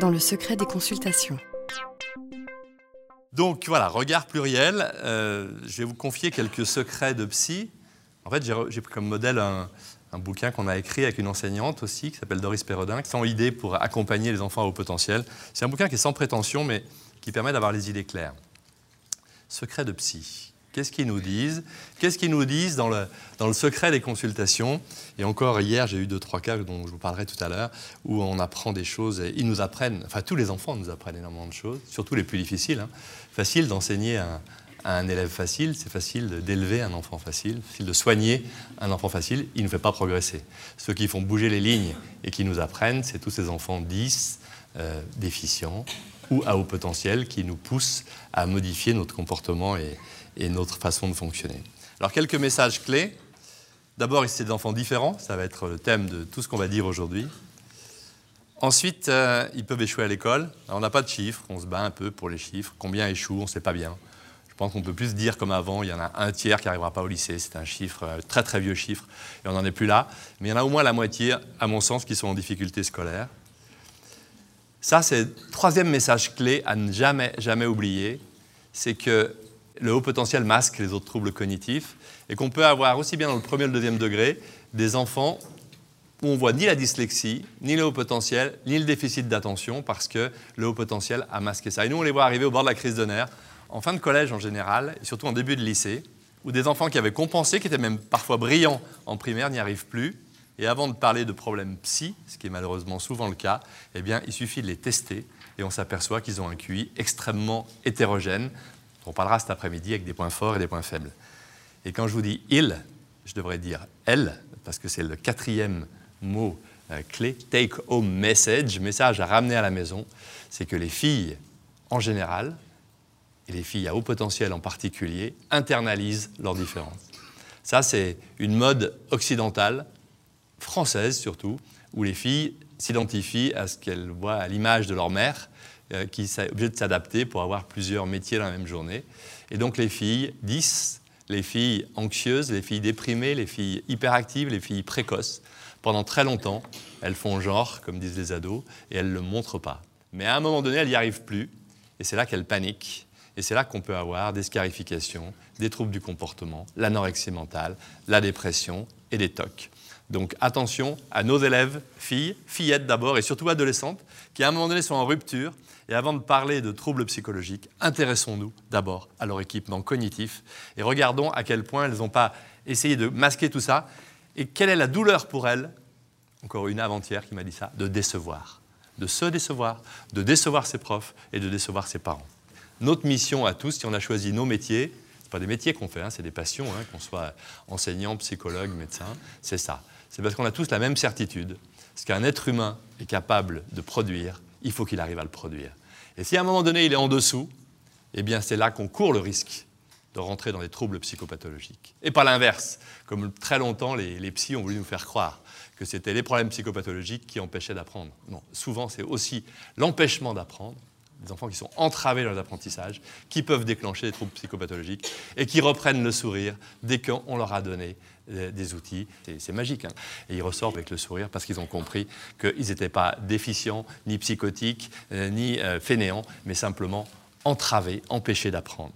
dans le secret des consultations. Donc voilà, regard pluriel. Euh, je vais vous confier quelques secrets de psy. En fait, j'ai pris comme modèle un, bouquin qu'on a écrit avec une enseignante aussi, qui s'appelle Doris Perrodin, 100 idées pour accompagner les enfants au potentiel. C'est un bouquin qui est sans prétention, mais qui permet d'avoir les idées claires. Secret de psy. Qu'est-ce qu'ils nous disent? Qu'est-ce qu'ils nous disent dans le, dans le secret des consultations? Et encore hier, j'ai eu deux, trois cas dont je vous parlerai tout à l'heure, où on apprend des choses, et ils nous apprennent, enfin tous les enfants nous apprennent énormément de choses, surtout les plus difficiles. Hein. Facile d'enseigner un élève facile, c'est facile d'élever un enfant facile, facile de soigner un enfant facile, il ne fait pas progresser. Ceux qui font bouger les lignes et qui nous apprennent, c'est tous ces enfants 10, euh, déficients ou à haut potentiel qui nous poussent à modifier notre comportement et, notre façon de fonctionner. Alors quelques messages clés. D'abord, c'est des enfants différents, ça va être le thème de tout ce qu'on va dire aujourd'hui. Ensuite, euh, ils peuvent échouer à l'école. On n'a pas de chiffres, on se bat un peu pour les chiffres. Combien échouent, on ne sait pas bien. Je pense qu'on peut plus dire comme avant, il y en a un tiers qui n'arrivera pas au lycée. C'est un chiffre, un euh, très très vieux chiffre, et on n'en est plus là. Mais il y en a au moins la moitié, à mon sens, qui sont en difficulté scolaire. Ça, c'est le troisième message clé à ne jamais, jamais oublier. C'est que le haut potentiel masque les autres troubles cognitifs et qu'on peut avoir aussi bien dans le premier et le deuxième degré des enfants où on voit ni la dyslexie, ni le haut potentiel, ni le déficit d'attention parce que le haut potentiel a masqué ça. Et nous, on les voit arriver au bord de la crise de nerfs, en fin de collège en général, et surtout en début de lycée, où des enfants qui avaient compensé, qui étaient même parfois brillants en primaire, n'y arrivent plus. Et avant de parler de problèmes psy, ce qui est malheureusement souvent le cas, eh bien, il suffit de les tester et on s'aperçoit qu'ils ont un QI extrêmement hétérogène, on parlera cet après-midi avec des points forts et des points faibles. Et quand je vous dis il, je devrais dire elle, parce que c'est le quatrième mot euh, clé, take home message, message à ramener à la maison, c'est que les filles en général, et les filles à haut potentiel en particulier, internalisent leurs différences. Ça, c'est une mode occidentale, française surtout, où les filles s'identifient à ce qu'elles voient à l'image de leur mère euh, qui sont obligés de s'adapter pour avoir plusieurs métiers dans la même journée. Et donc les filles 10, les filles anxieuses, les filles déprimées, les filles hyperactives, les filles précoces, pendant très longtemps, elles font genre, comme disent les ados, et elles ne le montrent pas. Mais à un moment donné, elles n'y arrivent plus, et c'est là qu'elles paniquent, et c'est là qu'on peut avoir des scarifications, des troubles du comportement, l'anorexie mentale, la dépression et des TOC. Donc attention à nos élèves, filles, fillettes d'abord, et surtout adolescentes, qui à un moment donné sont en rupture et avant de parler de troubles psychologiques, intéressons-nous d'abord à leur équipement cognitif et regardons à quel point elles n'ont pas essayé de masquer tout ça et quelle est la douleur pour elles, encore une avant-hier qui m'a dit ça, de décevoir, de se décevoir, de décevoir ses profs et de décevoir ses parents. Notre mission à tous, si on a choisi nos métiers, ce pas des métiers qu'on fait, hein, c'est des passions, hein, qu'on soit enseignant, psychologue, médecin, c'est ça. C'est parce qu'on a tous la même certitude. Ce qu'un être humain est capable de produire, il faut qu'il arrive à le produire. Et si à un moment donné il est en dessous, eh bien c'est là qu'on court le risque de rentrer dans des troubles psychopathologiques. Et pas l'inverse, comme très longtemps les, les psys ont voulu nous faire croire que c'était les problèmes psychopathologiques qui empêchaient d'apprendre. Non, souvent c'est aussi l'empêchement d'apprendre, des enfants qui sont entravés dans l'apprentissage, qui peuvent déclencher des troubles psychopathologiques et qui reprennent le sourire dès qu'on leur a donné euh, des outils. C'est magique. Hein. et ils ressortent avec le sourire parce qu'ils ont compris qu'ils n'étaient pas déficients, ni psychotiques, euh, ni euh, fainéants, mais simplement entravés, empêchés d'apprendre.